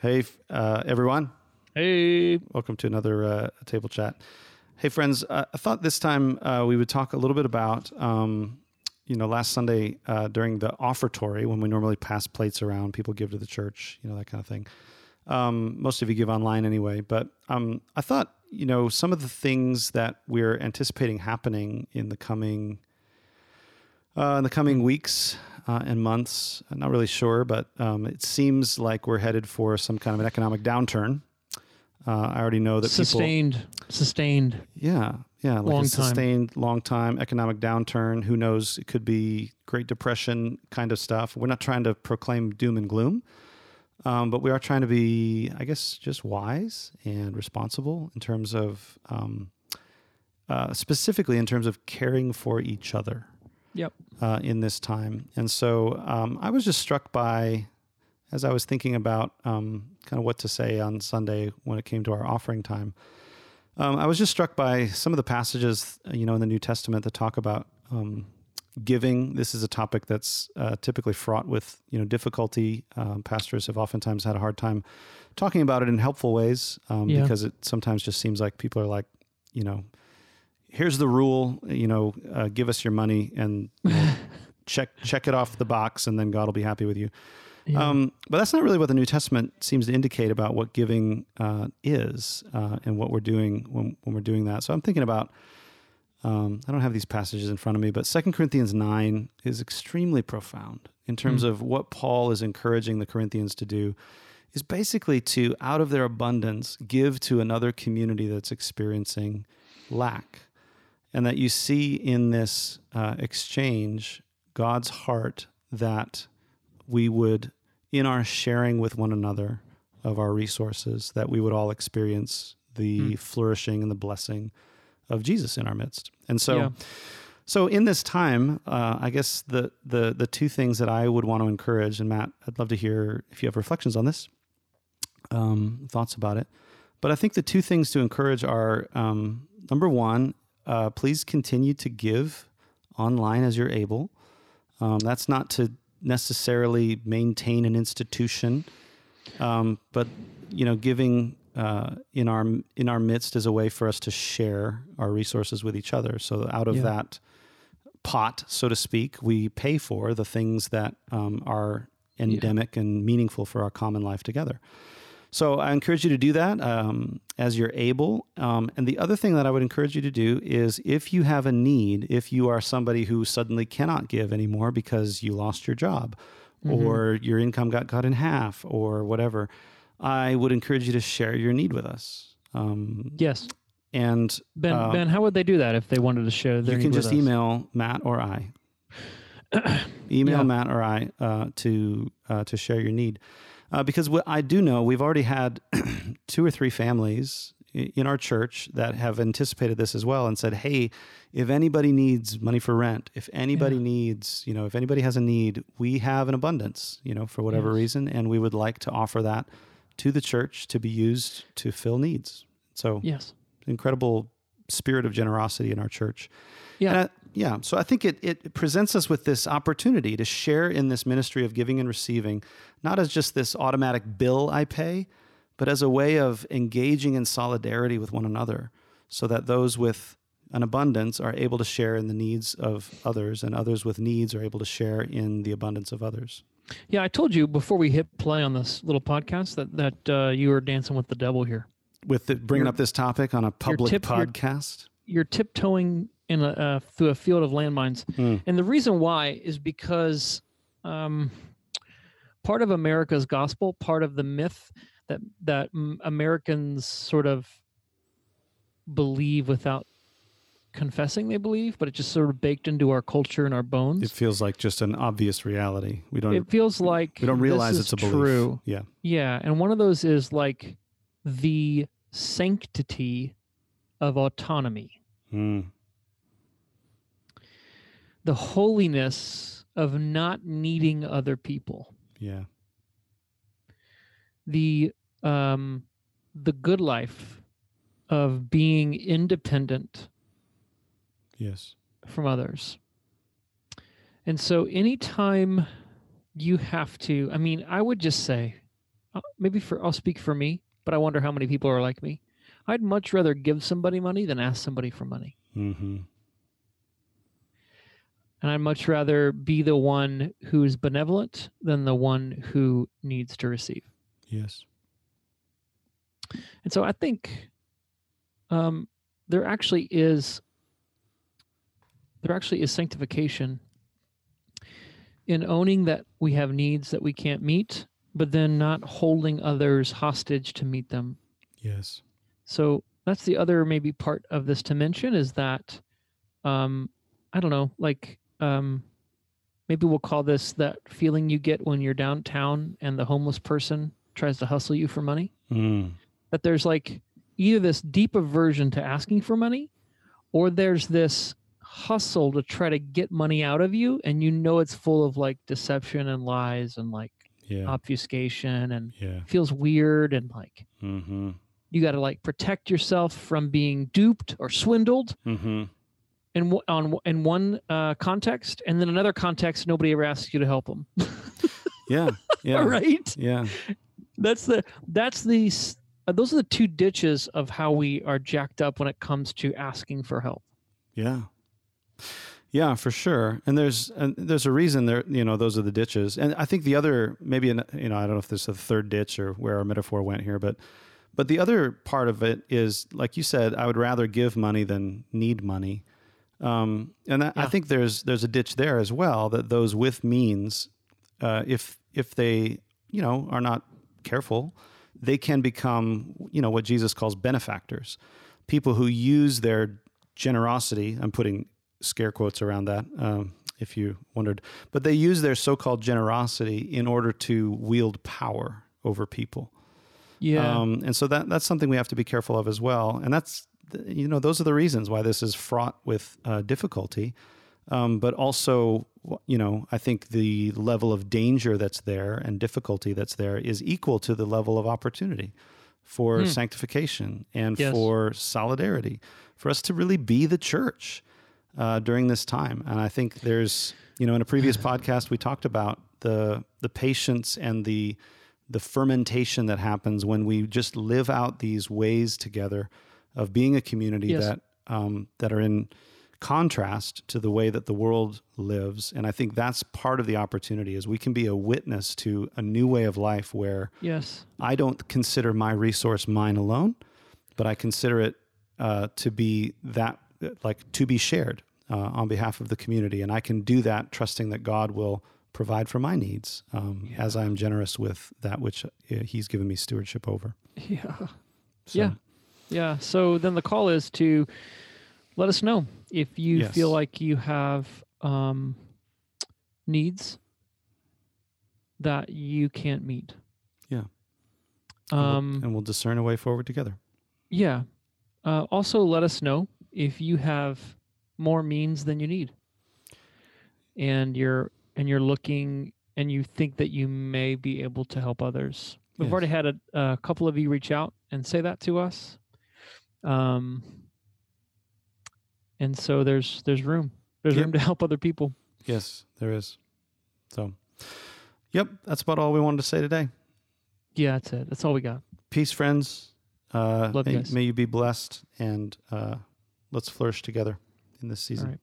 Hey, uh, everyone. Hey. Welcome to another uh, table chat. Hey, friends. Uh, I thought this time uh, we would talk a little bit about, um, you know, last Sunday uh, during the offertory when we normally pass plates around, people give to the church, you know, that kind of thing. Um, most of you give online anyway, but um, I thought, you know, some of the things that we're anticipating happening in the coming uh, in the coming weeks uh, and months. I'm not really sure, but um, it seems like we're headed for some kind of an economic downturn. Uh, I already know that sustained, people, sustained. Yeah, yeah, like long a sustained, time. long time economic downturn. Who knows? It could be Great Depression kind of stuff. We're not trying to proclaim doom and gloom, um, but we are trying to be, I guess, just wise and responsible in terms of, um, uh, specifically in terms of caring for each other. Yep. Uh, in this time, and so um, I was just struck by, as I was thinking about um, kind of what to say on Sunday when it came to our offering time. Um, I was just struck by some of the passages, you know, in the New Testament that talk about um, giving. This is a topic that's uh, typically fraught with, you know, difficulty. Um, pastors have oftentimes had a hard time talking about it in helpful ways um, yeah. because it sometimes just seems like people are like, you know, here's the rule, you know, uh, give us your money and you know, check check it off the box, and then God will be happy with you. Yeah. Um, but that's not really what the New Testament seems to indicate about what giving uh, is uh, and what we're doing when, when we're doing that. So I'm thinking about. Um, I don't have these passages in front of me, but Second Corinthians 9 is extremely profound in terms mm. of what Paul is encouraging the Corinthians to do is basically to, out of their abundance, give to another community that's experiencing lack and that you see in this uh, exchange God's heart that we would, in our sharing with one another of our resources, that we would all experience the mm. flourishing and the blessing of Jesus in our midst. And so, yeah. so in this time, uh, I guess the the the two things that I would want to encourage, and Matt, I'd love to hear if you have reflections on this, um, thoughts about it. But I think the two things to encourage are um, number one uh, please continue to give online as you're able. Um, that's not to necessarily maintain an institution, um, but you know, giving uh, in our in our midst is a way for us to share our resources with each other. So out of yeah. that pot, so to speak, we pay for the things that um, are endemic yeah. and meaningful for our common life together. So I encourage you to do that um, as you're able. Um, and the other thing that I would encourage you to do is if you have a need, if you are somebody who suddenly cannot give anymore because you lost your job mm-hmm. or your income got cut in half or whatever, I would encourage you to share your need with us. Um, yes. And Ben, uh, Ben, how would they do that if they wanted to share their? Need? You can just email Matt or I. email yeah. Matt or I uh, to uh, to share your need. Uh, because what I do know, we've already had two or three families in our church that have anticipated this as well and said, "Hey, if anybody needs money for rent, if anybody yeah. needs, you know, if anybody has a need, we have an abundance, you know, for whatever yes. reason, and we would like to offer that to the church to be used to fill needs." So, yes, incredible spirit of generosity in our church. Yeah. I, yeah. So I think it, it presents us with this opportunity to share in this ministry of giving and receiving, not as just this automatic bill I pay, but as a way of engaging in solidarity with one another so that those with an abundance are able to share in the needs of others and others with needs are able to share in the abundance of others. Yeah, I told you before we hit play on this little podcast that that uh, you were dancing with the devil here. With the, bringing you're, up this topic on a public tip, podcast, you're, you're tiptoeing in a uh, through a field of landmines. Mm. And the reason why is because um, part of America's gospel, part of the myth that that Americans sort of believe without confessing they believe, but it's just sort of baked into our culture and our bones. It feels like just an obvious reality. We don't. It feels like we don't realize it's a belief. true. Yeah, yeah, and one of those is like the sanctity of autonomy. Mm the holiness of not needing other people. Yeah. The um the good life of being independent. Yes. From others. And so anytime you have to, I mean, I would just say, uh, maybe for I'll speak for me, but I wonder how many people are like me. I'd much rather give somebody money than ask somebody for money. Mm-hmm. And I'd much rather be the one who's benevolent than the one who needs to receive. Yes. And so I think um, there actually is there actually is sanctification in owning that we have needs that we can't meet, but then not holding others hostage to meet them. Yes. So that's the other maybe part of this to mention is that um, I don't know, like um, maybe we'll call this that feeling you get when you're downtown and the homeless person tries to hustle you for money. Mm. That there's like either this deep aversion to asking for money or there's this hustle to try to get money out of you and you know it's full of like deception and lies and like Yeah. obfuscation and yeah. feels weird and like Mm-hmm. you got to like protect yourself from being duped or swindled Mm-hmm. in on in one uh, context and then another context nobody ever asks you to help them Yeah. Yeah. right Yeah. that's the that's the uh, those are the two ditches of how we are jacked up when it comes to asking for help Yeah. Yeah, for sure. And there's and there's a reason there. You know, those are the ditches. And I think the other maybe an, you know I don't know if there's a third ditch or where our metaphor went here, but but the other part of it is like you said, I would rather give money than need money. Um, and that, I think there's there's a ditch there as well that those with means, uh, if if they you know are not careful, they can become you know what Jesus calls benefactors, people who use their generosity. I'm putting scare quotes around that, um, if you wondered, but they use their so-called generosity in order to wield power over people. yeah Um, and so that that's something we have to be careful of as well. And that's you know those are the reasons why this is fraught with uh, difficulty. Um, but also, you know, I think the level of danger that's there and difficulty that's there is equal to the level of opportunity for Hmm. sanctification and Yes. for solidarity, for us to really be the church uh, during this time. And I think there's, you know, in a previous podcast we talked about the the patience and the the fermentation that happens when we just live out these ways together of being a community Yes. that um, that are in contrast to the way that the world lives. And I think that's part of the opportunity is we can be a witness to a new way of life where yes I don't consider my resource mine alone, but I consider it uh, to be that like to be shared uh, on behalf of the community, and I can do that trusting that God will provide for my needs um, as I am generous with that which uh, He's given me stewardship over. yeah So, Yeah. Yeah. So then the call is to let us know if you Yes. feel like you have um, needs that you can't meet. Yeah. and we'll- Um, and we'll discern a way forward together. yeah. Uh, also, let us know if you have more means than you need, and you're and you're looking and you think that you may be able to help others. We've Yes. already had a, a couple of you reach out and say that to us. Um, and so there's there's room. There's Yep. room to help other people. Yes, there is. So, yep, that's about all we wanted to say today. Yeah, that's it. That's all we got. Peace, friends. Uh, Love you may, guys. may you be blessed, and uh, let's flourish together in this season.